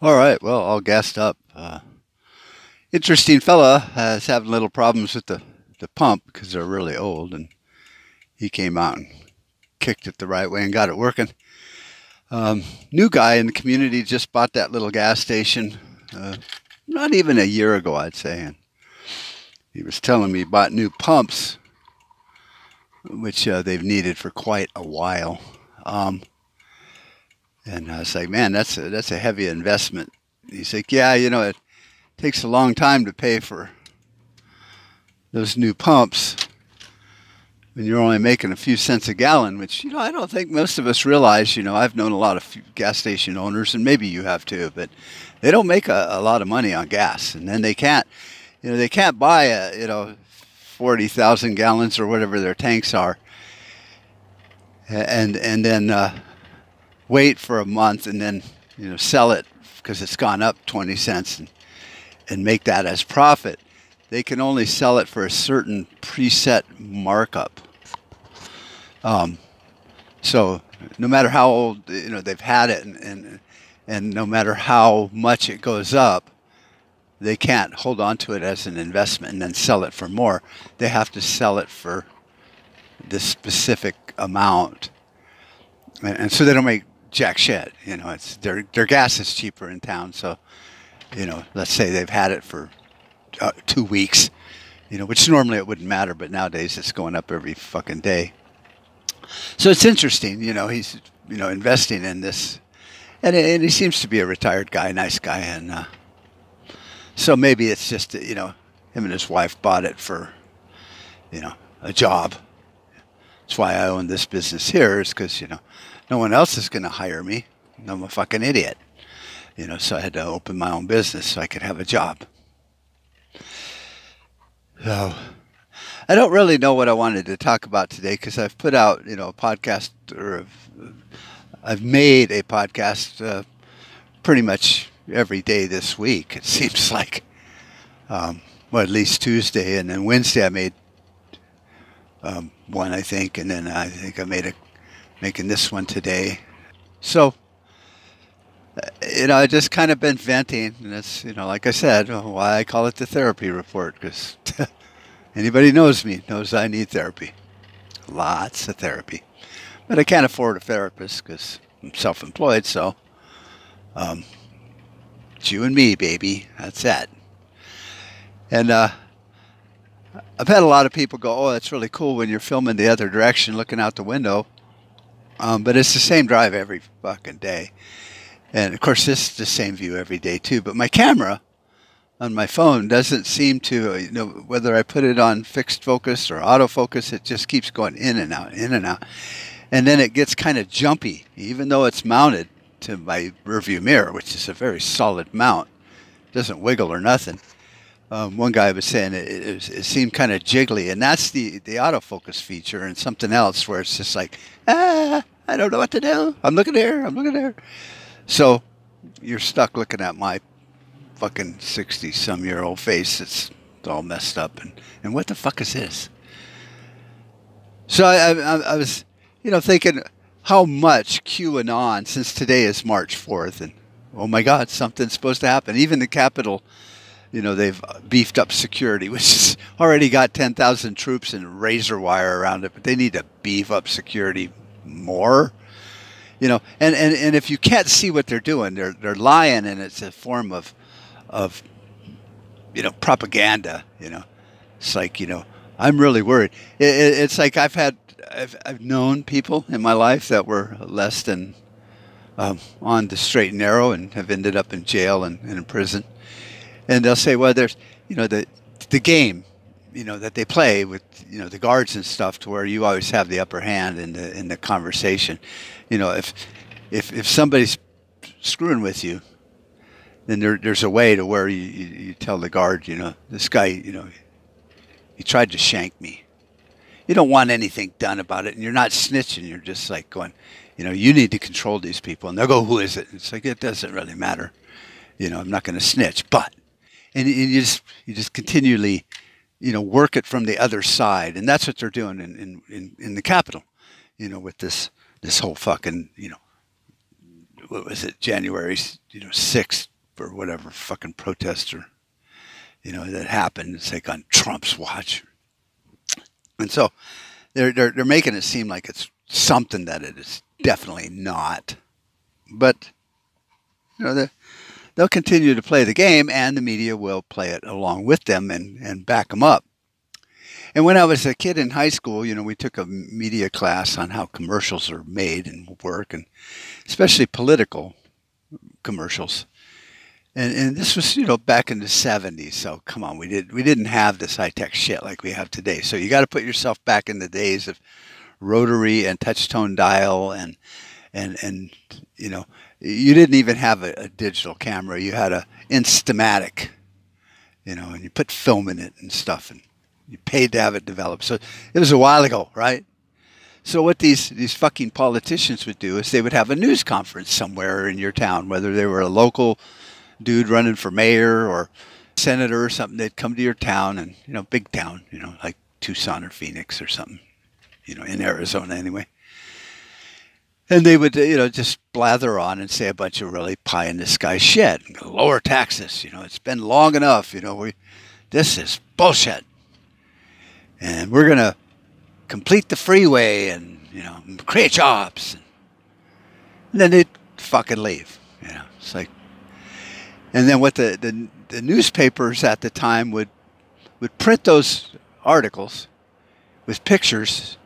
All right. Well, all gassed up. Uh, interesting fella uh, having little problems with the, the pump because they're really old, and he came out and kicked it the right way and got it working. Um, new guy in the community just bought that little gas station, uh, not even a year ago, I'd say, and he was telling me he bought new pumps, which uh, they've needed for quite a while. Um, and I was like, man, that's a, that's a heavy investment. He's like, yeah, you know, it takes a long time to pay for those new pumps when you're only making a few cents a gallon, which, you know, I don't think most of us realize. You know, I've known a lot of gas station owners, and maybe you have too, but they don't make a, a lot of money on gas. And then they can't, you know, they can't buy, a, you know, 40,000 gallons or whatever their tanks are. And, and then, uh, wait for a month and then you know sell it because it's gone up 20 cents and, and make that as profit. They can only sell it for a certain preset markup. Um, so no matter how old you know they've had it and, and and no matter how much it goes up they can't hold on to it as an investment and then sell it for more. They have to sell it for this specific amount. And, and so they don't make jack shit. You know, it's their their gas is cheaper in town, so you know, let's say they've had it for uh, two weeks, you know, which normally it wouldn't matter, but nowadays it's going up every fucking day. So it's interesting, you know, he's you know investing in this, and, and he seems to be a retired guy, nice guy, and uh, so maybe it's just you know him and his wife bought it for you know a job. That's why I own this business here, is because you know no one else is going to hire me. I'm a fucking idiot. You know, so I had to open my own business so I could have a job. So I don't really know what I wanted to talk about today because I've put out, you know, a podcast or I've made a podcast uh, pretty much every day this week. It seems like, um, well, at least Tuesday and then Wednesday I made um, one, I think, and then I think I made a making this one today. So, you know, I just kind of been venting, and it's you know, like I said, why I call it the therapy report because anybody knows me knows I need therapy, lots of therapy, but I can't afford a therapist because I'm self-employed. So, um, it's you and me, baby. That's it. And uh, I've had a lot of people go, "Oh, that's really cool when you're filming the other direction, looking out the window." Um, but it's the same drive every fucking day. And of course, this is the same view every day too. But my camera on my phone doesn't seem to, you know, whether I put it on fixed focus or autofocus, it just keeps going in and out, in and out. And then it gets kind of jumpy, even though it's mounted to my rearview mirror, which is a very solid mount. It doesn't wiggle or nothing um, one guy was saying it, it, it seemed kind of jiggly, and that's the the autofocus feature, and something else where it's just like, ah, I don't know what to do. I'm looking here. I'm looking there. So you're stuck looking at my fucking sixty some year old face. It's all messed up, and and what the fuck is this? So I, I, I was, you know, thinking how much QAnon since today is March fourth, and oh my God, something's supposed to happen. Even the Capitol you know they've beefed up security, which has already got ten thousand troops and razor wire around it, but they need to beef up security more. You know, and, and, and if you can't see what they're doing, they're they're lying, and it's a form of of you know propaganda. You know, it's like you know I'm really worried. It, it, it's like I've had I've I've known people in my life that were less than um, on the straight and narrow and have ended up in jail and, and in prison and they'll say, well, there's you know the the game, you know that they play with you know the guards and stuff, to where you always have the upper hand in the in the conversation. You know, if if if somebody's screwing with you, then there, there's a way to where you, you, you tell the guard, you know, this guy, you know, he tried to shank me. You don't want anything done about it, and you're not snitching. You're just like going, you know, you need to control these people. And they'll go, who is it? It's like it doesn't really matter. You know, I'm not going to snitch, but and you just you just continually you know work it from the other side and that's what they're doing in in, in, in the Capitol you know with this this whole fucking you know what was it, January, you know, 6th or whatever fucking protester, you know, that happened. It's like on Trump's watch. And so they're, they're, they're making it seem like it's something that it is definitely not. But, you know, they'll continue to play the game and the media will play it along with them and, and back them up. And when I was a kid in high school, you know, we took a media class on how commercials are made and work, and especially political commercials. And, and this was, you know, back in the 70s. So come on, we did we didn't have this high tech shit like we have today. So you got to put yourself back in the days of rotary and touch tone dial and and and you know you didn't even have a, a digital camera. You had a Instamatic, you know, and you put film in it and stuff and you paid to have it developed. So it was a while ago, right? So what these these fucking politicians would do is they would have a news conference somewhere in your town, whether they were a local dude running for mayor or senator or something. They'd come to your town and you know, big town, you know, like Tucson or Phoenix or something, you know, in Arizona anyway. And they would, you know, just blather on and say a bunch of really pie in the sky shit. Lower taxes, you know, it's been long enough, you know, we, this is bullshit and we're going to complete the freeway and, you know, create jobs. And then they'd fucking leave. You know, it's like, and then what the, the, the newspapers at the time would, would print those articles with pictures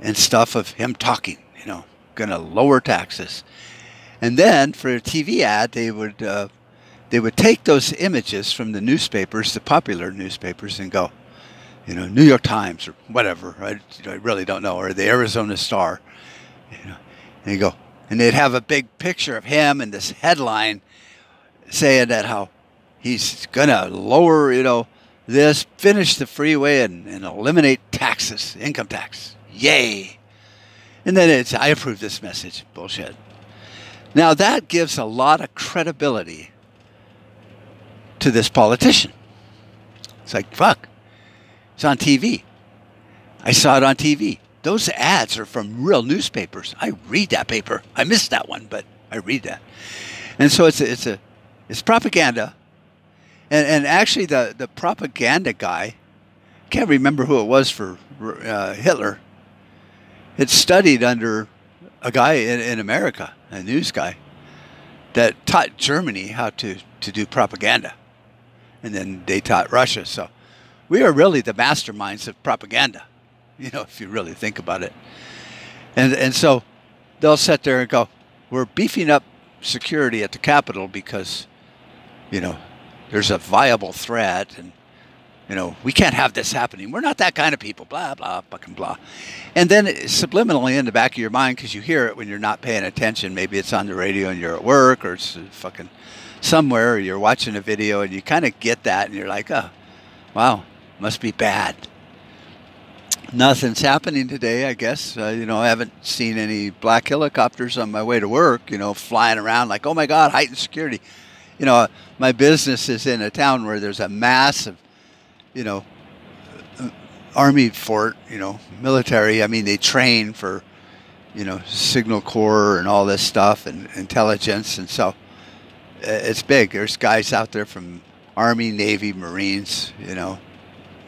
and stuff of him talking, you know, going to lower taxes. And then for a TV ad, they would, uh, they would take those images from the newspapers, the popular newspapers, and go, you know, New York Times or whatever. I, I really don't know, or the Arizona Star. You know, and you go, and they'd have a big picture of him and this headline saying that how he's gonna lower, you know, this, finish the freeway and, and eliminate taxes, income tax. Yay! And then it's, I approve this message. Bullshit. Now that gives a lot of credibility to this politician. It's like, fuck, it's on TV. I saw it on TV. Those ads are from real newspapers. I read that paper. I missed that one, but I read that. And so it's a, it's a it's propaganda. And and actually the the propaganda guy, can't remember who it was for uh, Hitler. Had studied under a guy in, in America, a news guy, that taught Germany how to, to do propaganda. And then they taught Russia. So we are really the masterminds of propaganda, you know, if you really think about it. And, and so they'll sit there and go, we're beefing up security at the Capitol because, you know, there's a viable threat and, you know, we can't have this happening. We're not that kind of people, blah, blah, fucking blah. And then subliminally in the back of your mind, because you hear it when you're not paying attention, maybe it's on the radio and you're at work or it's fucking somewhere or you're watching a video and you kind of get that and you're like, oh, wow, must be bad. Nothing's happening today, I guess. Uh, you know, I haven't seen any black helicopters on my way to work, you know, flying around like, oh my God, heightened security. You know, my business is in a town where there's a massive, you know, uh, army fort, you know, military. I mean, they train for, you know, signal corps and all this stuff and intelligence. And so uh, it's big. There's guys out there from Army, Navy, Marines, you know,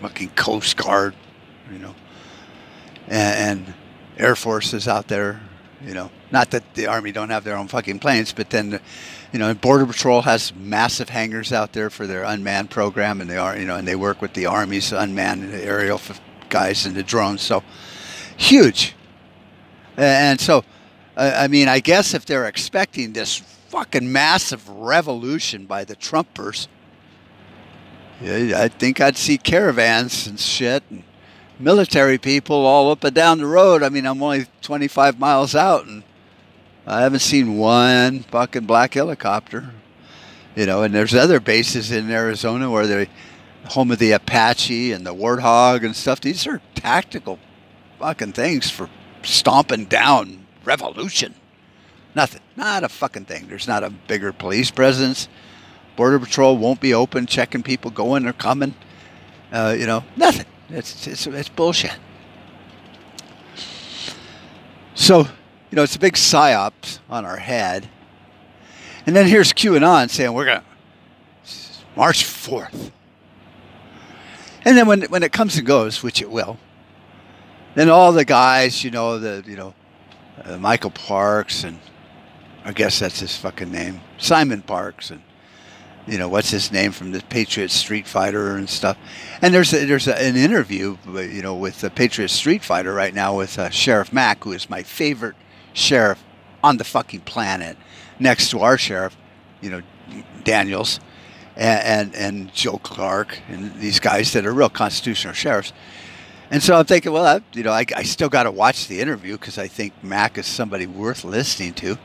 fucking Coast Guard, you know, and, and Air Force is out there, you know. Not that the Army don't have their own fucking planes, but then, you know, Border Patrol has massive hangars out there for their unmanned program, and they are, you know, and they work with the Army's unmanned aerial guys and the drones. So huge, and so, I mean, I guess if they're expecting this fucking massive revolution by the Trumpers I think I'd see caravans and shit, and military people all up and down the road. I mean, I'm only 25 miles out, and I haven't seen one fucking black helicopter. You know, and there's other bases in Arizona where they're home of the Apache and the Warthog and stuff. These are tactical fucking things for stomping down revolution. Nothing. Not a fucking thing. There's not a bigger police presence. Border Patrol won't be open, checking people going or coming. Uh, you know, nothing. It's, it's, it's bullshit. So, you know, it's a big psyops on our head. And then here's QAnon saying we're going to March 4th. And then when, when it comes and goes, which it will, then all the guys, you know, the, you know, uh, Michael Parks and I guess that's his fucking name, Simon Parks and you know what's his name from the Patriot Street Fighter and stuff. And there's a, there's a, an interview, you know, with the Patriot Street Fighter right now with uh, Sheriff Mack, who is my favorite sheriff on the fucking planet, next to our sheriff, you know, Dannels, and and, and Joe Clark, and these guys that are real constitutional sheriffs. And so I'm thinking, well, I, you know, I, I still got to watch the interview because I think Mack is somebody worth listening to.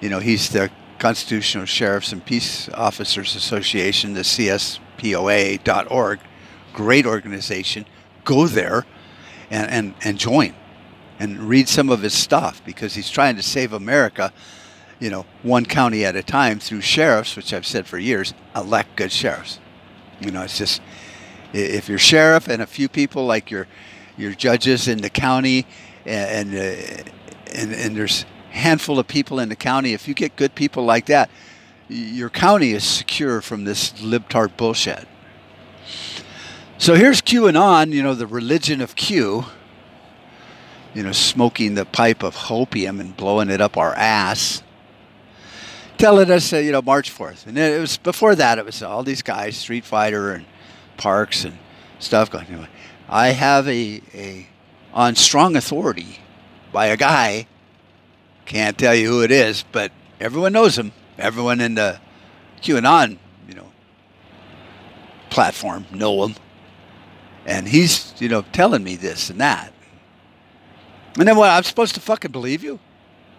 You know, he's the Constitutional Sheriffs and Peace Officers Association, the CSPOA.org. Great organization. Go there and, and, and join and read some of his stuff because he's trying to save America, you know, one county at a time through sheriffs, which I've said for years, elect good sheriffs. You know, it's just if your sheriff and a few people like your your judges in the county and and, uh, and, and there's handful of people in the county, if you get good people like that, your county is secure from this libtard bullshit. So here's QAnon, you know, the religion of Q, you know, smoking the pipe of hopium and blowing it up our ass, telling us, uh, you know, March 4th. And it was before that, it was all these guys, Street Fighter and Parks and stuff going. I have a, a on strong authority by a guy can't tell you who it is, but everyone knows him. Everyone in the QAnon, you know, platform know him. And he's, you know, telling me this and that. And then what? I'm supposed to fucking believe you?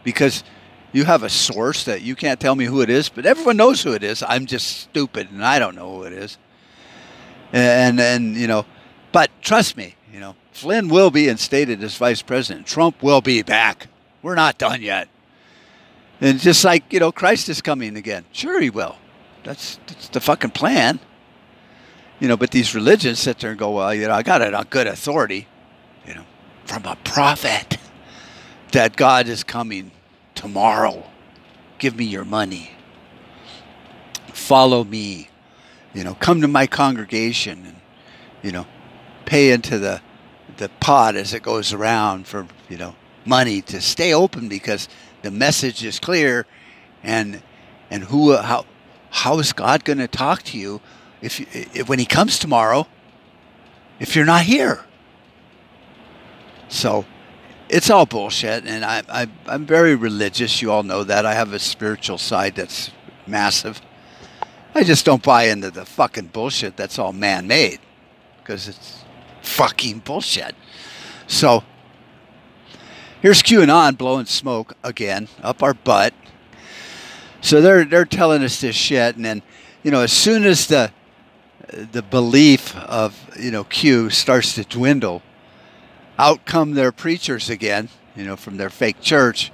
Because you have a source that you can't tell me who it is, but everyone knows who it is. I'm just stupid and I don't know who it is. And, and you know, but trust me, you know, Flynn will be instated as vice president. Trump will be back. We're not done yet. And just like, you know, Christ is coming again. Sure, he will. That's, that's the fucking plan. You know, but these religions sit there and go, well, you know, I got it on good authority, you know, from a prophet that God is coming tomorrow. Give me your money. Follow me. You know, come to my congregation and, you know, pay into the the pot as it goes around for, you know, money to stay open because the message is clear. And and who how how is God going to talk to you if, if when he comes tomorrow if you're not here? So it's all bullshit and I, I I'm very religious. You all know that. I have a spiritual side that's massive. I just don't buy into the fucking bullshit that's all man-made because it's fucking bullshit. So Here's QAnon blowing smoke again up our butt. So they're they're telling us this shit, and then you know as soon as the the belief of you know Q starts to dwindle, out come their preachers again, you know, from their fake church,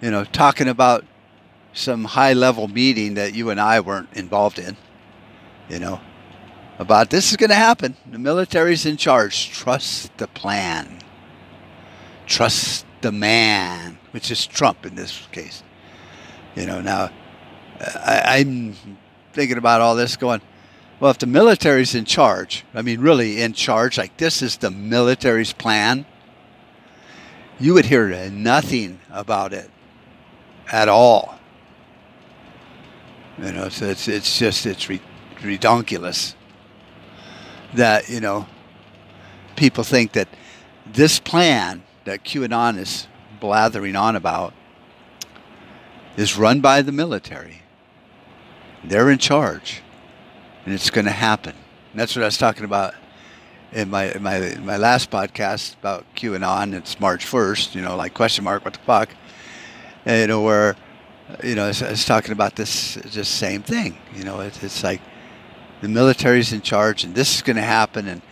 you know, talking about some high level meeting that you and I weren't involved in, you know, about this is going to happen. The military's in charge. Trust the plan. Trust the man, which is Trump in this case. You know, now uh, I, I'm thinking about all this going, well, if the military's in charge, I mean, really in charge, like this is the military's plan, you would hear nothing about it at all. You know, so it's, it's just, it's re- redonkulous that, you know, people think that this plan that QAnon is blathering on about is run by the military. They're in charge, and it's going to happen. And that's what I was talking about in my in my in my last podcast about QAnon. It's March first. You know, like question mark, what the fuck? And, you know, where you know, I was, I was, talking about this just same thing. You know, it, it's like the military's in charge, and this is going to happen, and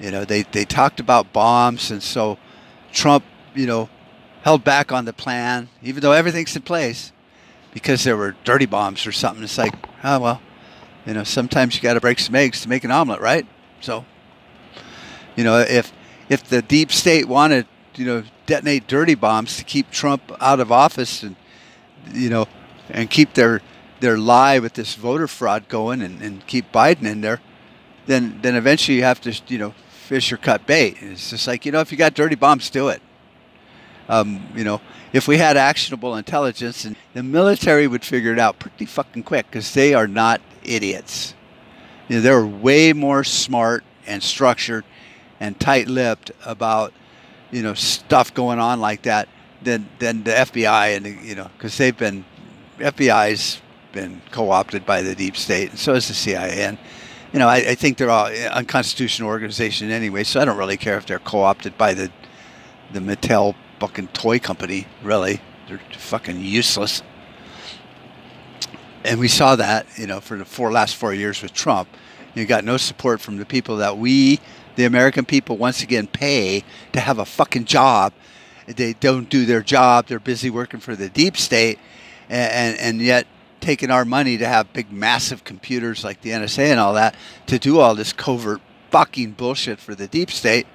you know, they they talked about bombs, and so Trump, you know, held back on the plan, even though everything's in place, because there were dirty bombs or something. It's like, oh well, you know, sometimes you got to break some eggs to make an omelet, right? So, you know, if if the deep state wanted, you know, detonate dirty bombs to keep Trump out of office and, you know, and keep their their lie with this voter fraud going and, and keep Biden in there, then then eventually you have to you know fish or cut bait. It's just like you know if you got dirty bombs, do it. Um, you know, if we had actionable intelligence, and the military would figure it out pretty fucking quick because they are not idiots. You know, they're way more smart and structured and tight-lipped about you know stuff going on like that than than the FBI and the, you know because they've been FBI's been co-opted by the deep state and so is the CIA and you know I, I think they're all unconstitutional organization anyway so I don't really care if they're co-opted by the the Mattel fucking toy company really they're fucking useless and we saw that you know for the four last four years with Trump you got no support from the people that we the American people once again pay to have a fucking job. They don't do their job. They're busy working for the deep state, and, and, and yet taking our money to have big, massive computers like the NSA and all that to do all this covert fucking bullshit for the deep state.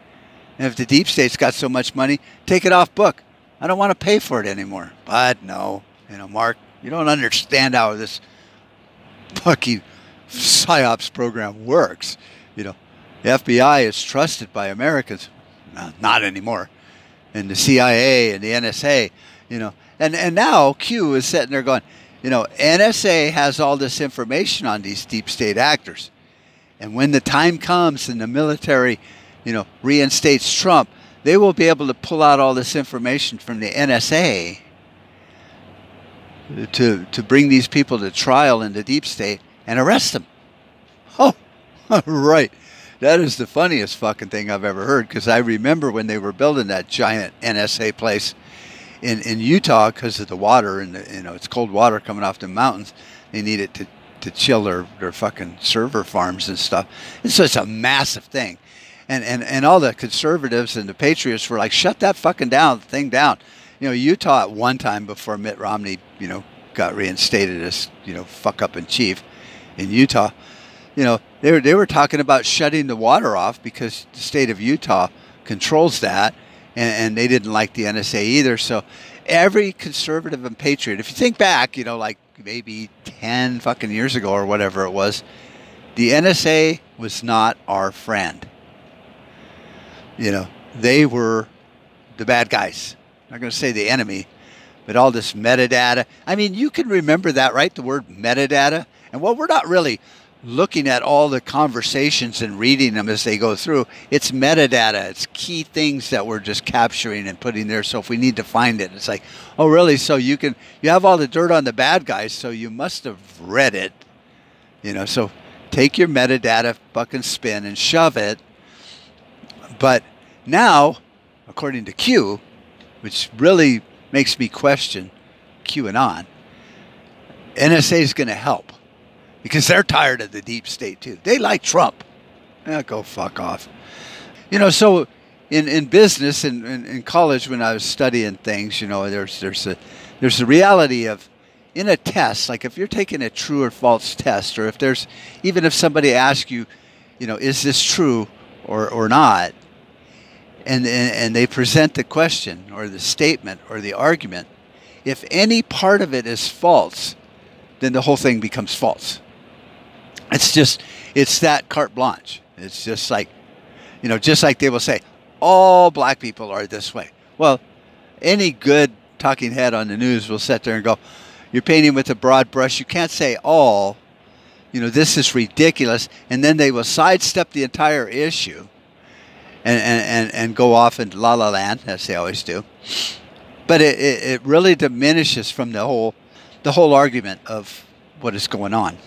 And if the deep state's got so much money, take it off book. I don't want to pay for it anymore. But no, you know, Mark, you don't understand how this fucking psyops program works. You know, the FBI is trusted by Americans. No, not anymore. And the CIA and the NSA, you know. And, and now Q is sitting there going, you know, NSA has all this information on these deep state actors. And when the time comes and the military, you know, reinstates Trump, they will be able to pull out all this information from the NSA to, to bring these people to trial in the deep state and arrest them. Oh, right. That is the funniest fucking thing I've ever heard because I remember when they were building that giant NSA place in, in Utah because of the water and the, you know it's cold water coming off the mountains. They need it to, to chill their, their fucking server farms and stuff. It's a massive thing. And, and, and all the conservatives and the patriots were like, shut that fucking down thing down. You know, Utah at one time before Mitt Romney, you know, got reinstated as, you know, fuck up in chief in Utah, you know, they were, they were talking about shutting the water off because the state of Utah controls that, and, and they didn't like the NSA either. So every conservative and patriot, if you think back, you know, like maybe 10 fucking years ago or whatever it was, the NSA was not our friend. You know, they were the bad guys. I'm not going to say the enemy, but all this metadata. I mean, you can remember that, right? The word metadata. And well, we're not really looking at all the conversations and reading them as they go through. It's metadata. It's key things that we're just capturing and putting there. So if we need to find it, it's like, oh, really? So you can you have all the dirt on the bad guys. So you must have read it, you know. So take your metadata fucking spin and shove it. But now, according to Q, which really makes me question QAnon, NSA is going to help because they're tired of the deep state too. They like Trump. Yeah, go fuck off. You know, so in, in business and in, in, college when I was studying things, you know, there's there's a there's a reality of in a test, like if you're taking a true or false test, or if there's even if somebody asks you, you know, is this true or, or not, and, and and they present the question or the statement or the argument, if any part of it is false, then the whole thing becomes false. It's just, it's that carte blanche. It's just like, you know, just like they will say, all black people are this way. Well, any good talking head on the news will sit there and go, you're painting with a broad brush. You can't say all. You know, this is ridiculous. And then they will sidestep the entire issue and, and, and, and go off into la la land, as they always do. But it, it, it really diminishes from the whole, the whole argument of what is going on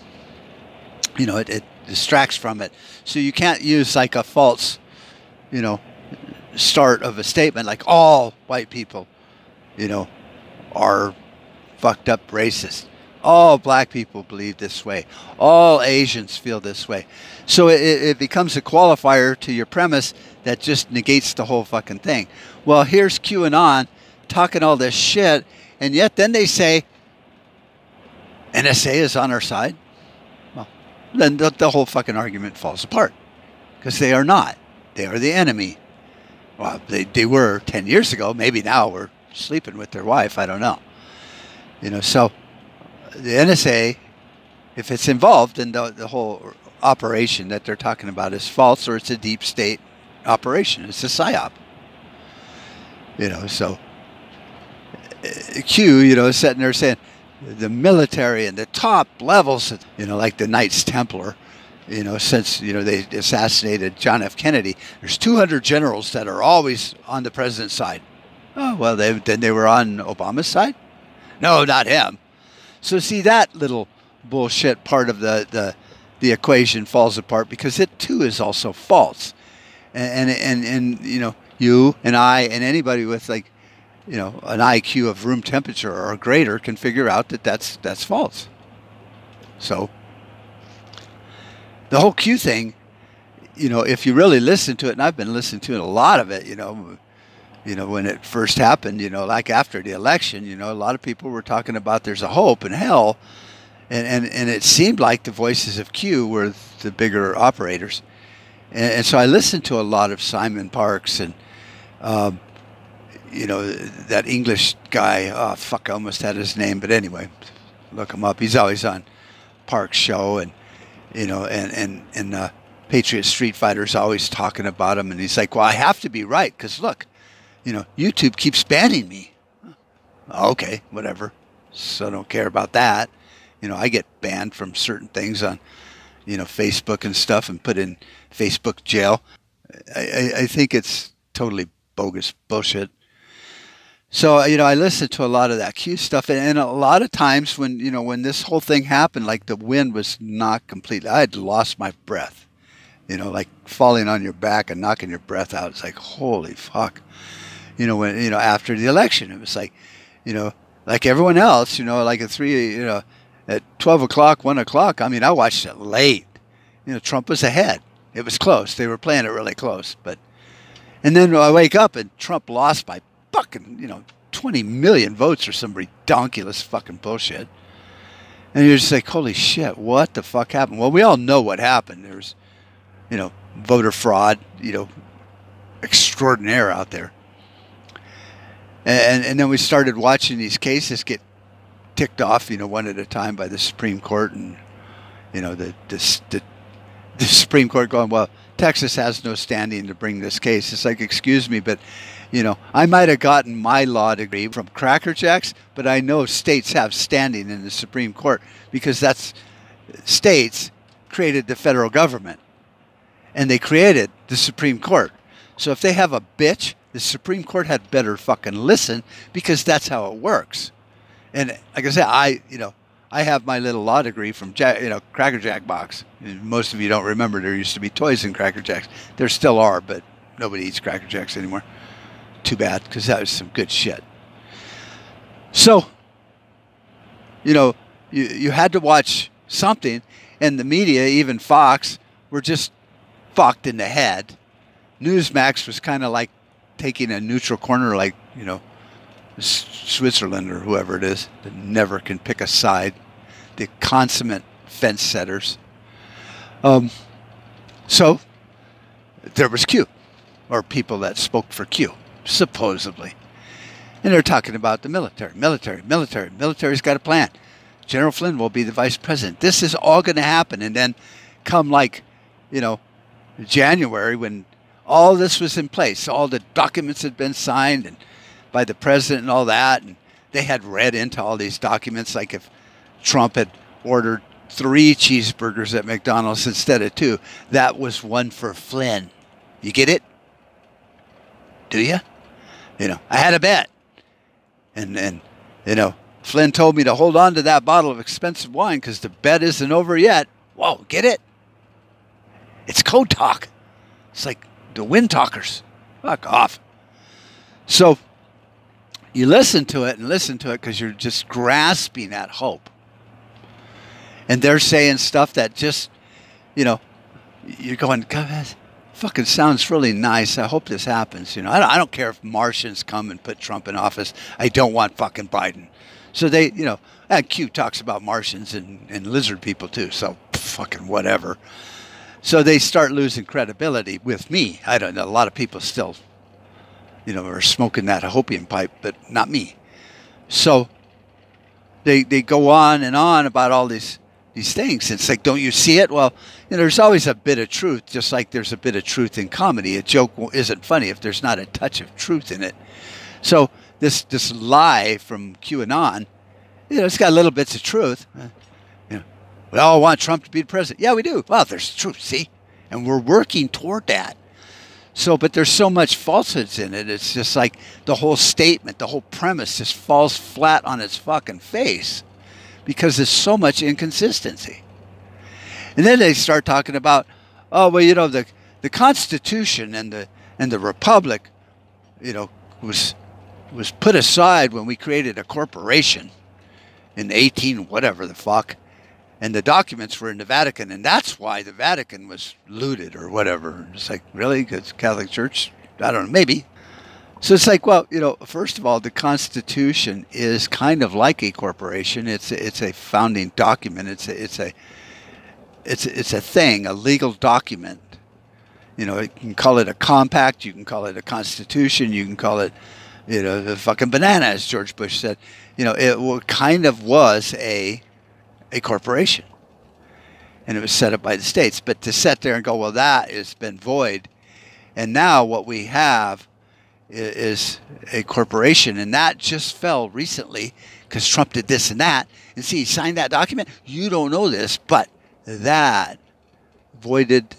you know, it, it distracts from it. So you can't use like a false, you know, start of a statement like all white people, you know, are fucked up racist. All black people believe this way. All Asians feel this way. So it, it becomes a qualifier to your premise that just negates the whole fucking thing. Well, here's QAnon talking all this shit, and yet then they say NSA is on our side then the, the whole fucking argument falls apart because they are not. They are the enemy. Well, they, they were 10 years ago. Maybe now we're sleeping with their wife. I don't know. You know, so the NSA if it's involved, then the, the whole operation that they're talking about is false or it's a deep state operation. It's a psyop. You know, so uh, Q, you know, sitting there saying the military and the top levels, you know, like the Knights Templar, you know, since, you know, they assassinated John F. Kennedy, there's 200 generals that are always on the president's side. Oh, well, they, then they were on Obama's side? No, not him. So see, that little bullshit part of the, the, the equation falls apart because it too is also false. And, and, and, and, you know, you and I and anybody with like, you know, an IQ of room temperature or greater can figure out that that's, that's false. So the whole Q thing, you know, if you really listen to it, and I've been listening to a lot of it, you know, you know, when it first happened, you know, like after the election, you know, a lot of people were talking about there's a hope in hell. And, and, and it seemed like the voices of Q were the bigger operators. And, and so I listened to a lot of Simon Parks and, um, you know, that English guy. Oh, fuck, I almost had his name. But anyway, look him up. He's always on Park's show. And, you know, and, and, and uh, Patriot Street Fighter's always talking about him. And he's like, well, I have to be right because look, you know, YouTube keeps banning me. Okay, whatever. So I don't care about that. You know, I get banned from certain things on, you know, Facebook and stuff and put in Facebook jail. I, I, I think it's totally bogus bullshit. So uh, you know, I listened to a lot of that Q stuff, and, and, a lot of times when you know when this whole thing happened, like the wind was not completely. I had lost my breath, you know, like falling on your back and knocking your breath out. It's like holy fuck you know, when you know after the election, it was like, you know, like everyone else, you know, like at three, you know, at twelve o'clock, one o'clock. I mean, I watched it late. You know, Trump was ahead. It was close. They were playing it really close, but and then I wake up and Trump lost by fucking, you know, 20 million votes or some redonkulous fucking bullshit. And you're just like, holy shit, what the fuck happened? Well, we all know what happened. There's, you know, voter fraud, you know, extraordinaire out there and and then we started watching these cases get ticked off, you know, one at a time by the Supreme Court, and you know the the, the, the Supreme Court going, well, Texas has no standing to bring this case. It's like, excuse me, but you know, I might have gotten my law degree from Cracker Jacks, but I know states have standing in the Supreme Court because that's states created the federal government and they created the Supreme Court. So if they have a bitch the Supreme Court had better fucking listen because that's how it works. And like I said, I you know I have my little law degree from Jack, you know Cracker Jack box. Most of you don't remember there used to be toys in Cracker Jacks. There still are, but nobody eats Cracker Jacks anymore. Too bad because that was some good shit. So, you know, you you had to watch something, and the media, even Fox, were just fucked in the head. Newsmax was kind of like taking a neutral corner like, you know, Switzerland or whoever it is that never can pick a side, the consummate fence setters. Um, so there was Q, or people that spoke for Q, supposedly. And they're talking about the military, military, military. Military's got a plan. General Flynn will be the vice president. This is all going to happen. And then come like, you know, January when all this was in place. All the documents had been signed and by the president and all that, and they had read into all these documents. Like if Trump had ordered three cheeseburgers at McDonald's instead of two, that was one for Flynn. You get it? Do you? You know, I had a bet, and and you know, Flynn told me to hold on to that bottle of expensive wine because the bet isn't over yet. Whoa, get it? It's code talk. It's like the wind talkers. Fuck off. So you listen to it and listen to it because you're just grasping at hope. And they're saying stuff that just, you know, you're going, God, fucking sounds really nice. I hope this happens. You know, I don't, I don't care if Martians come and put Trump in office. I don't want fucking Biden. So they, you know, and Q talks about Martians and, and lizard people too. So fucking whatever. So they start losing credibility with me. I don't know. A lot of people still, you know, are smoking that hopium pipe, but not me. So they, they go on and on about all these these things. It's like, don't you see it? Well, you know, there's always a bit of truth, just like there's a bit of truth in comedy. A joke isn't funny if there's not a touch of truth in it. So this this lie from QAnon, you know, it's got little bits of truth. Uh, you know, we all want Trump to be the president. Yeah, we do. Well, there's truth, see, and we're working toward that. So, but there's so much falsehoods in it. It's just like the whole statement, the whole premise just falls flat on its fucking face because there's so much inconsistency. And then they start talking about, oh well, you know, the the Constitution and the and the Republic, you know, was was put aside when we created a corporation in 18 whatever the fuck and the documents were in the Vatican, and that's why the Vatican was looted or whatever. It's like, really? Because Catholic Church? I don't know, maybe. So it's like, well, you know, first of all, the Constitution is kind of like a corporation. It's a, it's a founding document. It's a, it's a it's it's a thing, a legal document. You know, you can call it a compact, you can call it a constitution, you can call it, you know, the fucking banana, as George Bush said. You know, it kind of was a a corporation, and it was set up by the states. But to sit there and go, well, that has been void, and now what we have is a corporation, and that just fell recently because Trump did this and that. And see, he signed that document. You don't know this, but that voided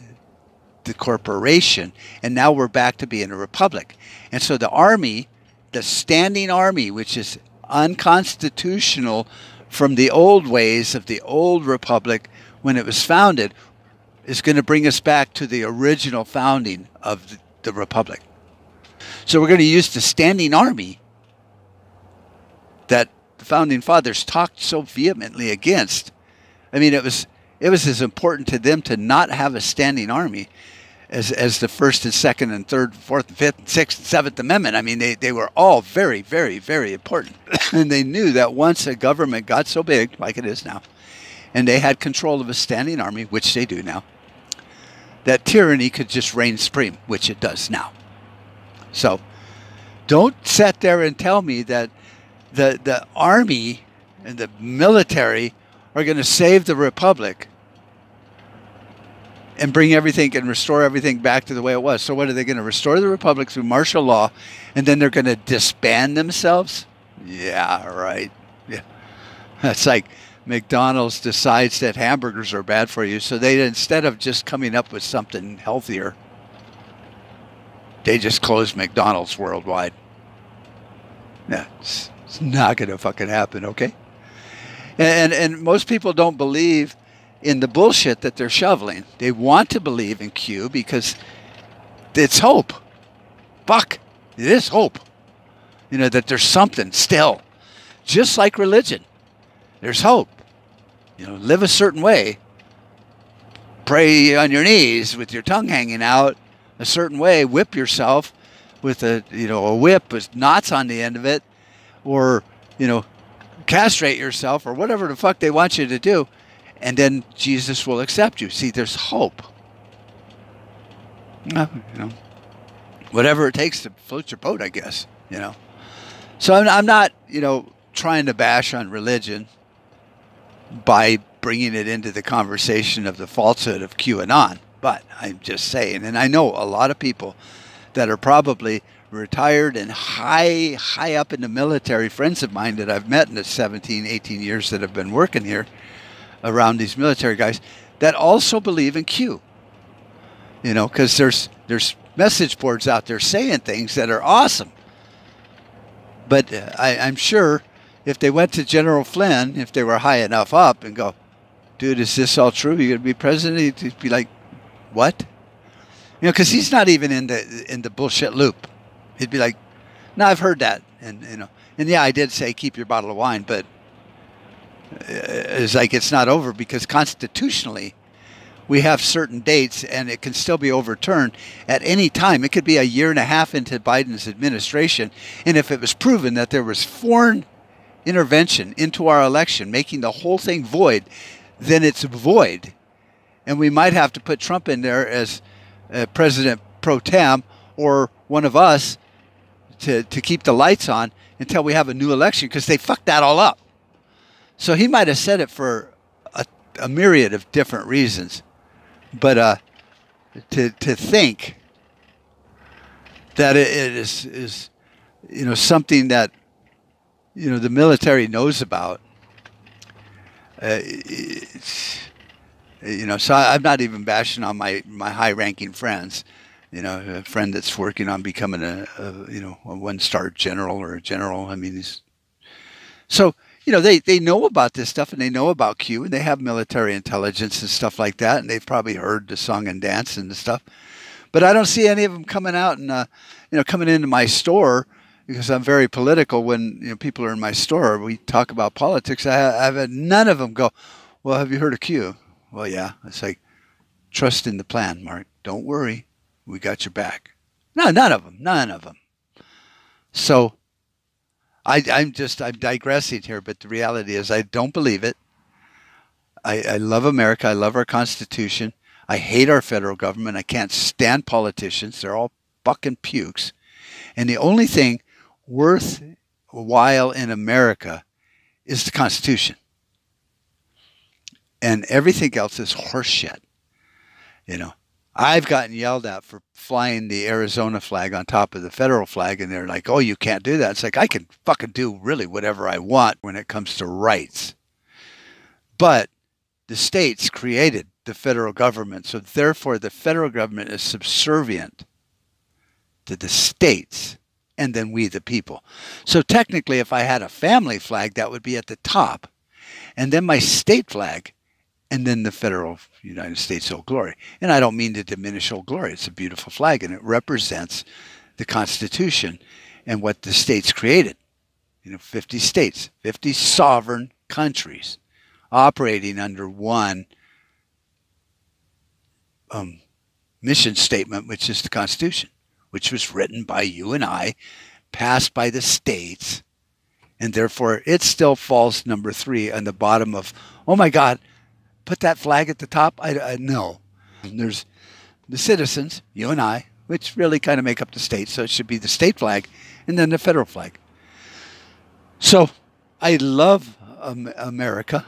the corporation, and now we're back to being a republic. And so the army, the standing army, which is unconstitutional from the old ways of the old republic when it was founded, is going to bring us back to the original founding of the, republic. So we're going to use the standing army that the founding fathers talked so vehemently against. I mean, it was it was as important to them to not have a standing army as, as the first and second and third, fourth and fifth and sixth and seventh amendment. I mean, they, they were all very, very, very important. and they knew that once a government got so big, like it is now, and they had control of a standing army, which they do now, that tyranny could just reign supreme, which it does now. So don't sit there and tell me that the, the army and the military are going to save the republic and bring everything and restore everything back to the way it was. So what are they going to restore the republic through martial law and then they're going to disband themselves? Yeah, right. Yeah. That's like McDonald's decides that hamburgers are bad for you, so they instead of just coming up with something healthier, they just closed McDonald's worldwide. Yeah, it's, it's not going to fucking happen, okay? And, and, most people don't believe in the bullshit that they're shoveling. They want to believe in Q because it's hope. Fuck, it is hope. You know, that there's something still. Just like religion, there's hope. You know, live a certain way. Pray on your knees with your tongue hanging out a certain way, whip yourself with a you know a whip with knots on the end of it, or you know castrate yourself or whatever the fuck they want you to do, and then Jesus will accept you. See, there's hope. You know, whatever it takes to float your boat, I guess. You know, so I'm, I'm not you know trying to bash on religion by bringing it into the conversation of the falsehood of QAnon. But I'm just saying, and I know a lot of people that are probably retired and high high up in the military friends of mine that I've met in the 17 18 years that have been working here around these military guys that also believe in Q. You know because there's there's message boards out there saying things that are awesome. But uh, I, I'm sure if they went to General Flynn if they were high enough up and go dude is this all true? You're gonna be president? He'd be like what? You know, because he's not even in the in the bullshit loop. He'd be like, "No, I've heard that," and you know, and yeah, I did say keep your bottle of wine, but uh, it's like it's not over because constitutionally, we have certain dates, and it can still be overturned at any time. It could be a year and a half into Biden's administration, and if it was proven that there was foreign intervention into our election, making the whole thing void, then it's void and we might have to put Trump in there as uh, president pro tem or one of us to, to keep the lights on until we have a new election because they fucked that all up. So he might have said it for a a myriad of different reasons. But uh, to to think that it, it is is you know something that you know the military knows about. Uh, you know, so I, I'm not even bashing on my my high ranking friends. You know, a friend that's working on becoming a, a you know a one star general or a general. I mean, he's so you know they they know about this stuff and they know about Q and they have military intelligence and stuff like that and they've probably heard the song and dance and the stuff. But I don't see any of them coming out and uh, you know coming into my store because I'm very political. When you know people are in my store, we talk about politics. I, I've had none of them go, "Well, have you heard of Q?" Well, yeah. It's like trust in the plan, Mark. Don't worry, we got your back. No, none of them. None of them. So I, I'm just I'm digressing here, but the reality is I don't believe it. I, I love America. I love our Constitution. I hate our federal government. I can't stand politicians. They're all fucking pukes. And the only thing worthwhile in America is the Constitution. And everything else is horseshit. You know, I've gotten yelled at for flying the Arizona flag on top of the federal flag, and they're like, oh, you can't do that. It's like, I can fucking do really whatever I want when it comes to rights. But the states created the federal government, so therefore the federal government is subservient to the states and then we the people. So technically, if I had a family flag, that would be at the top, and then my state flag, and then the federal United States Old Glory. And I don't mean to diminish Old Glory. It's a beautiful flag, and it represents the Constitution and what the states created. You know, 50 states, 50 sovereign countries operating under one um, mission statement, which is the Constitution which was written by you and I, passed by the states, and therefore it still falls number three on the bottom of, oh my God, put that flag at the top? I, I no. And there's the citizens, you and I, which really kind of make up the state, so it should be the state flag and then the federal flag. So I love um, America,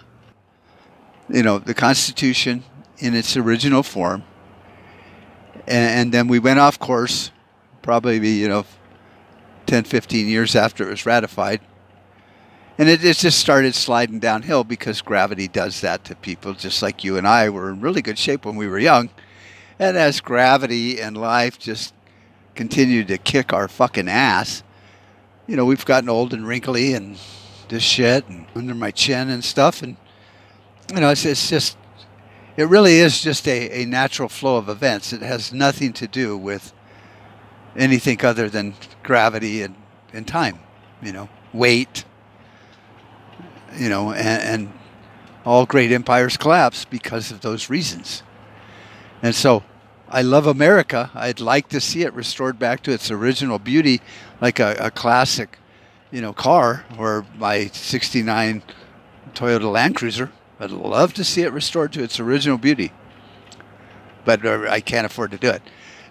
you know, the Constitution in its original form. And, and then we went off course probably you know, 10, 15 years after it was ratified. And it, it just started sliding downhill because gravity does that to people, just like you and I were in really good shape when we were young. And as gravity and life just continued to kick our fucking ass, you know, we've gotten old and wrinkly and this shit and under my chin and stuff. And, you know, it's, it's just, it really is just a, a natural flow of events. It has nothing to do with anything other than gravity and, and time, you know, weight, you know, and, and all great empires collapse because of those reasons. And so I love America. I'd like to see it restored back to its original beauty, like a, a classic, you know, car or my 69 Toyota Land Cruiser. I'd love to see it restored to its original beauty. But uh, I can't afford to do it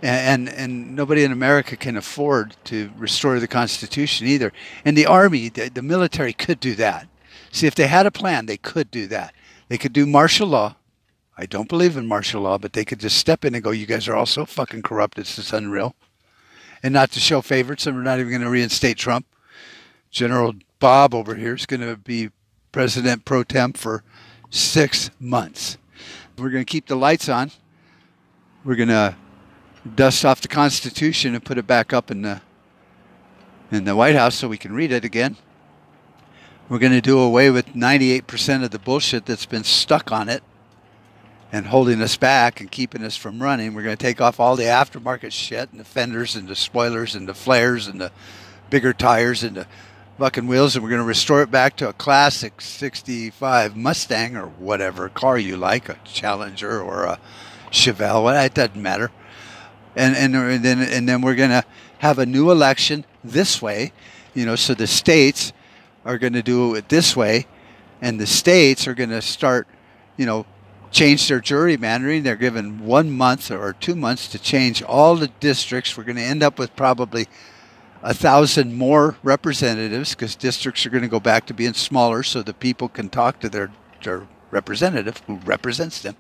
and, and nobody in America can afford to restore the Constitution either. And the army, the, the military could do that. See, if they had a plan, they could do that. They could do martial law. I don't believe in martial law, but they could just step in and go, "You guys are all so fucking corrupt. It's just unreal." And not to show favorites, and we're not even going to reinstate Trump. General Bob over here is going to be president pro tem for six months. We're going to keep the lights on. We're going to dust off the Constitution and put it back up in the in the White House so we can read it again. We're going to do away with 98% of the bullshit that's been stuck on it and holding us back and keeping us from running. We're going to take off all the aftermarket shit and the fenders and the spoilers and the flares and the bigger tires and the fucking wheels and we're going to restore it back to a classic 65 Mustang or whatever car you like, a Challenger or a Chevelle. It doesn't matter and and, and then and then we're going to have a new election this way, you know. So the states are going to do it this way, and the states are going to start, you know, change their gerrymandering. They're given one month or two months to change all the districts. We're going to end up with probably a thousand more representatives because districts are going to go back to being smaller, so the people can talk to their their representative who represents them.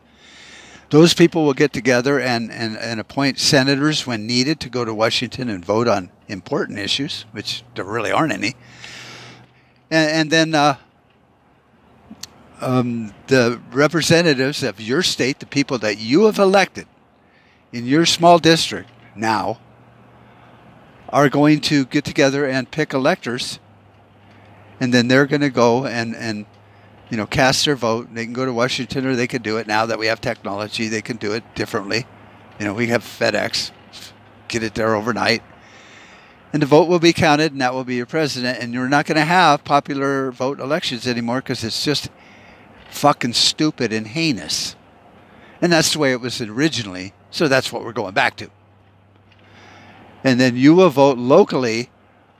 Those people will get together and, and, and appoint senators when needed to go to Washington and vote on important issues, which there really aren't any. And, and then uh, um, the representatives of your state, the people that you have elected in your small district now, are going to get together and pick electors, and then they're going to go and, and you know cast their vote. They can go to Washington, or they can do it now that we have technology. They can do it differently. You know, we have FedEx, get it there overnight, and the vote will be counted, and that will be your president. And you're not going to have popular vote elections anymore because it's just fucking stupid and heinous. And that's the way it was originally. So that's what we're going back to. And then you will vote locally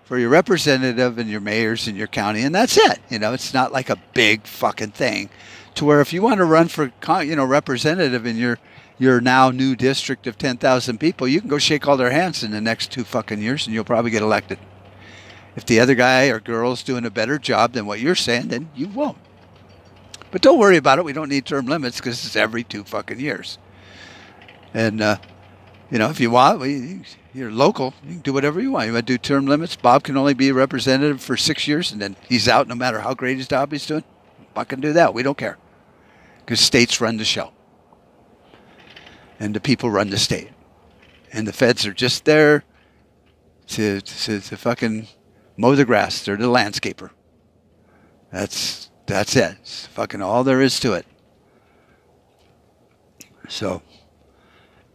for your representative and your mayors in your county, and that's it. You know, it's not like a big fucking thing. To where if you want to run for, you know, representative in your your now new district of 10,000 people, you can go shake all their hands in the next two fucking years, and you'll probably get elected. If the other guy or girl is doing a better job than what you're saying, then you won't. But don't worry about it. We don't need term limits because it's every two fucking years. And, uh, you know, if you want, we, you're local. You can do whatever you want. You want to do term limits. Bob can only be a representative for six years and then he's out no matter how great his job he's doing. Fucking do that. We don't care. Because states run the show. And the people run the state. And the feds are just there to, to, to fucking mow the grass. They're the landscaper. That's that's it. It's fucking all there is to it. So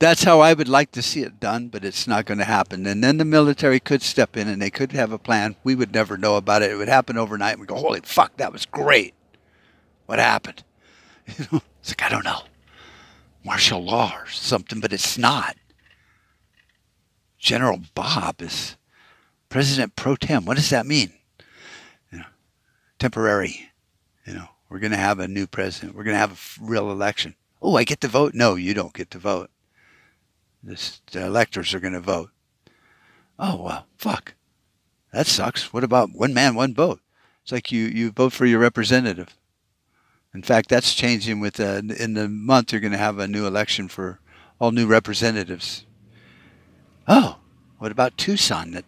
that's how I would like to see it done, but it's not going to happen. And then the military could step in and they could have a plan. We would never know about it. It would happen overnight. We go, holy fuck, that was great. What happened? You know, it's like I don't know, martial law or something, but it's not. General Bob is President pro tem. What does that mean? You know, temporary. You know, we're going to have a new president. We're going to have a real election. Oh, I get to vote? No, you don't get to vote. This, the electors are going to vote. Oh, well, fuck. That sucks. What about one man, one vote? It's like you, you vote for your representative. In fact, that's changing with, uh, in the month, you're going to have a new election for all new representatives. Oh, what about Tucson? That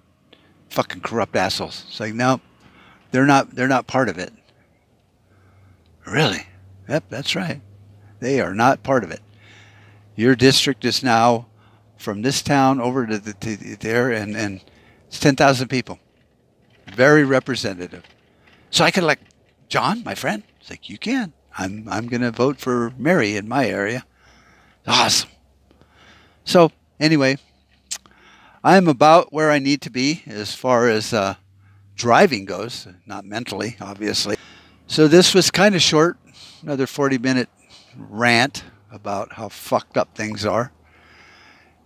fucking corrupt assholes. It's like, no, they're not, they're not part of it. Really? Yep, that's right. They are not part of it. Your district is now from this town over to, the, to there, and, and it's 10,000 people. Very representative. So I could elect John, my friend. It's like, you can. I'm, I'm to vote for Mary in my area. Awesome. So, anyway, I'm about where I need to be as far as uh, driving goes, not mentally, obviously. So this was kind of short, another 40 minute rant about how fucked up things are.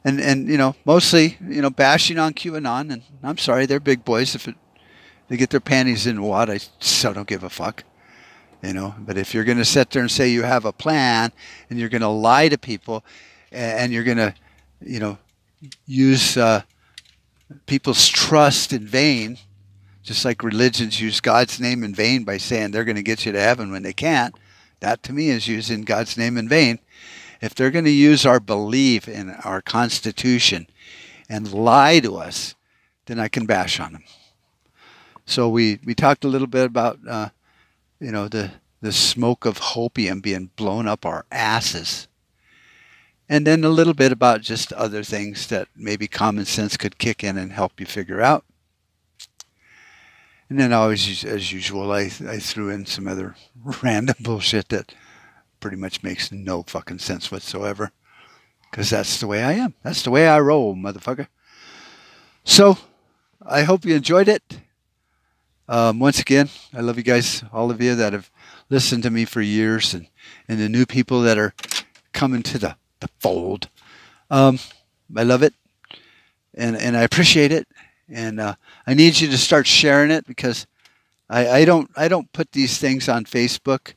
And, and you know, mostly, you know, bashing on QAnon. And I'm sorry, they're big boys. If it, they get their panties in wad, I so don't give a fuck. You know, but if you're going to sit there and say you have a plan and you're going to lie to people and you're going to, you know, use uh, people's trust in vain, just like religions use God's name in vain by saying they're going to get you to heaven when they can't. That to me is using God's name in vain. If they're going to use our belief in our Constitution and lie to us, then I can bash on them. So we, we talked a little bit about, uh, you know, the, the smoke of hopium being blown up our asses. And then a little bit about just other things that maybe common sense could kick in and help you figure out. And then always, as usual, I, I threw in some other random bullshit that pretty much makes no fucking sense whatsoever. Because that's the way I am. That's the way I roll, motherfucker. So, I hope you enjoyed it. Um, once again, I love you guys, all of you that have listened to me for years, and, and the new people that are coming to the, the fold. Um, I love it, and, and I appreciate it and uh, I need you to start sharing it because I, I don't I don't put these things on Facebook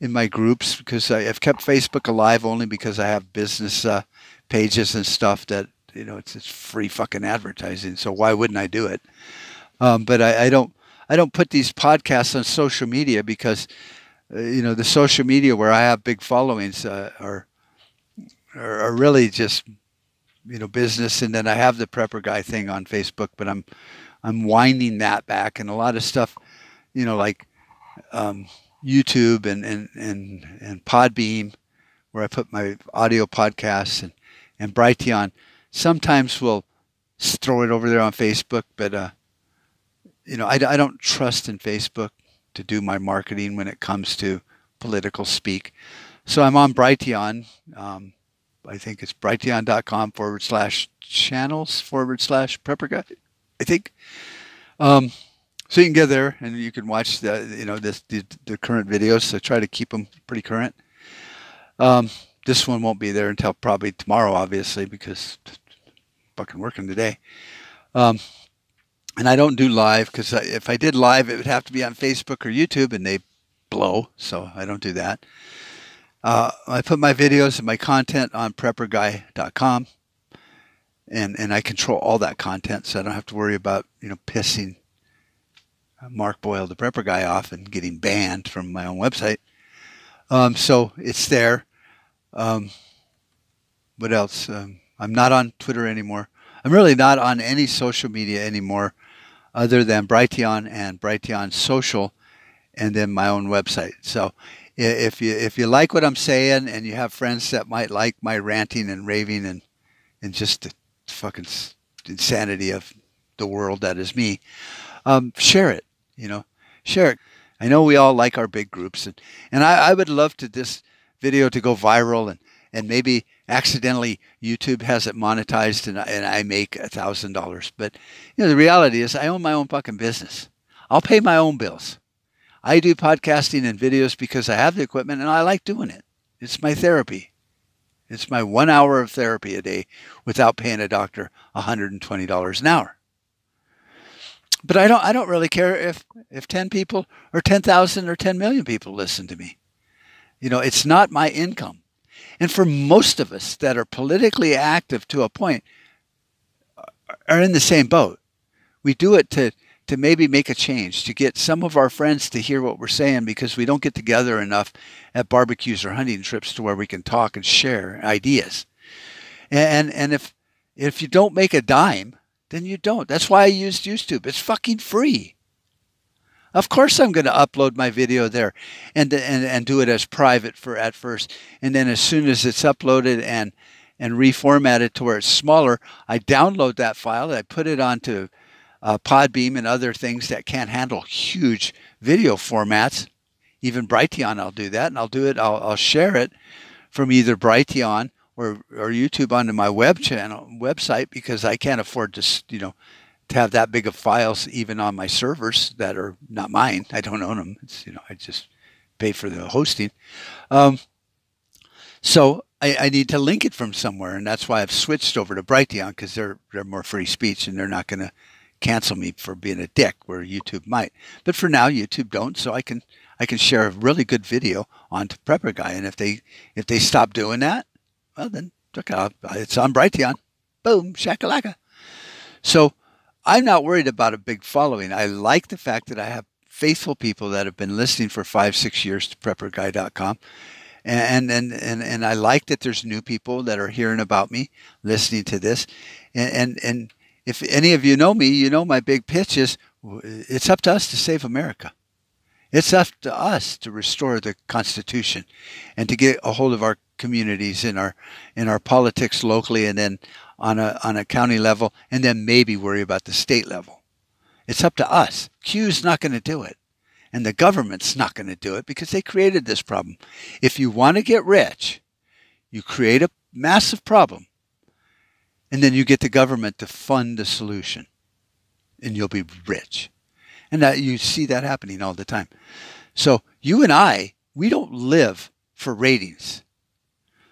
in my groups because I, have kept Facebook alive only because I have business uh, pages and stuff that you know it's, it's free fucking advertising. So why wouldn't I do it? Um, but I, I don't I don't put these podcasts on social media because uh, you know, the social media where I have big followings uh, are, are are really just you know business, and then I have the prepper guy thing on Facebook, but I'm I'm winding that back, and a lot of stuff, you know, like um, YouTube and and and and Podbean, where I put my audio podcasts, and and Brighteon. Sometimes we'll throw it over there on Facebook, but uh, you know, I, I don't trust in Facebook to do my marketing when it comes to political speak. So I'm on Brighteon. Um, I think it's brighteon.com forward slash channels forward slash prepper guy. I think. Um, so you can get there and you can watch the you know this the, the current videos. So try to keep them pretty current. Um, this one won't be there until probably tomorrow, obviously, because fucking working today. Um, and I don't do live because if I did live, it would have to be on Facebook or YouTube, and they blow. So I don't do that. Uh, I put my videos and my content on prepperguy.com, and and I control all that content, so I don't have to worry about you know pissing Mark Boyle, the prepper guy, off and getting banned from my own website. Um, so it's there. Um, what else? Um, I'm not on Twitter anymore. I'm really not on any social media anymore other than Brighteon and Brighteon Social and then my own website. So if you if you like what I'm saying and you have friends that might like my ranting and raving and and just the fucking insanity of the world that is me, um, share it. You know, share it. I know we all like our big groups, and and I, I would love to this video to go viral and and maybe accidentally YouTube has it monetized and, and I make a thousand dollars. But you know, the reality is I own my own fucking business. I'll pay my own bills. I do podcasting and videos because I have the equipment and I like doing it. It's my therapy. It's my one hour of therapy a day without paying a doctor $120 an hour. But I don't I don't really care if if 10 people or 10,000 or 10 million people listen to me. You know, it's not my income. And for most of us that are politically active to a point, are in the same boat. We do it to to maybe make a change, to get some of our friends to hear what we're saying because we don't get together enough at barbecues or hunting trips to where we can talk and share ideas. And and if if you don't make a dime, then you don't. That's why I used YouTube. It's fucking free. Of course, I'm going to upload my video there and, and, and do it as private for at first. And then as soon as it's uploaded and, and reformatted to where it's smaller, I download that file. And I put it onto uh, Podbean and other things that can't handle huge video formats. Even Brighteon, I'll do that. And I'll do it, I'll, I'll share it from either Brighteon or, or YouTube onto my web channel website because I can't afford to, you know, to have that big of files even on my servers that are not mine. I don't own them. It's, you know, I just pay for the hosting. Um, so I, I, need to link it from somewhere, and that's why I've switched over to Brighteon because they're they're more free speech and they're not going to cancel me for being a dick where YouTube might. But for now, YouTube don't, so I can I can share a really good video onto Prepper Guy, and if they if they stop doing that, well then it's on Brighteon. Boom, shakalaka. So I'm not worried about a big following. I like the fact that I have faithful people that have been listening for five, six years to prepperguy.com. And, and, and, and I like that there's new people that are hearing about me, listening to this. And, and, and if any of you know me, you know my big pitch is it's up to us to save America. It's up to us to restore the Constitution and to get a hold of our communities in our in our politics locally and then on a, on a county level and then maybe worry about the state level. It's up to us. Q's not going to do it. And the government's not going to do it because they created this problem. If you want to get rich, you create a massive problem and then you get the government to fund the solution and you'll be rich. And that you see that happening all the time. So you and I, we don't live for ratings.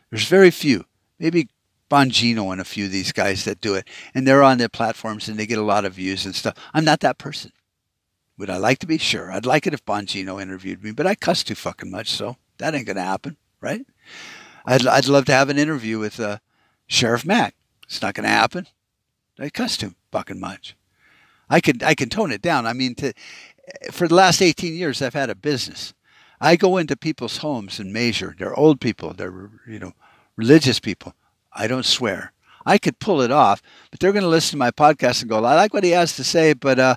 There's very few. Maybe Bongino and a few of these guys that do it, and they're on their platforms and they get a lot of views and stuff. I'm not that person. Would I like to be? Sure. I'd like it if Bongino interviewed me, but I cuss too fucking much, so that ain't gonna happen, right? I'd, I'd love to have an interview with uh, Sheriff Mack. It's not gonna happen. I cuss too fucking much. I can I can tone it down. I mean, to for the last 18 years, I've had a business. I go into people's homes and measure. They're old people. They're you know religious people. I don't swear. I could pull it off, but they're going to listen to my podcast and go, "I like what he has to say, but uh,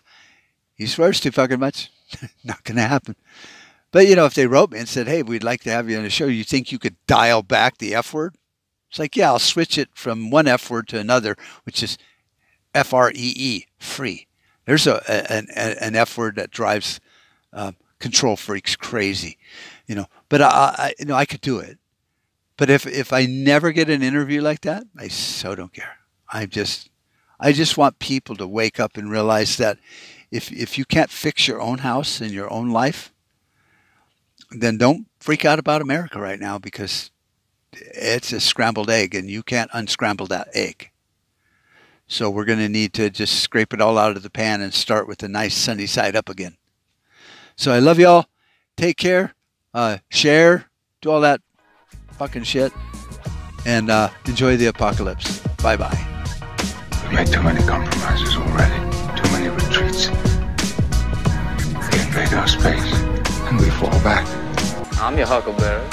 he swears too fucking much." Not going to happen. But you know, if they wrote me and said, "Hey, we'd like to have you on the show," you think you could dial back the F word? It's like, yeah, I'll switch it from one F word to another, which is F R E E, free. There's a, an, an F word that drives uh, control freaks crazy, you know. But I, I, you know, I could do it. But if if I never get an interview like that, I so don't care. I just, I just want people to wake up and realize that if if you can't fix your own house and your own life, then don't freak out about America right now because it's a scrambled egg and you can't unscramble that egg. So we're going to need to just scrape it all out of the pan and start with the nice sunny side up again. So I love y'all. Take care. Uh, share. Do all that fucking shit. And uh, enjoy the apocalypse. Bye bye. We've made too many compromises already. Too many retreats. They invade our space, and we fall back. I'm your huckleberry.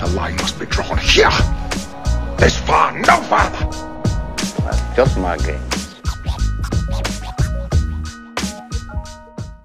The line must be drawn here. This far, no farther. That's just my game.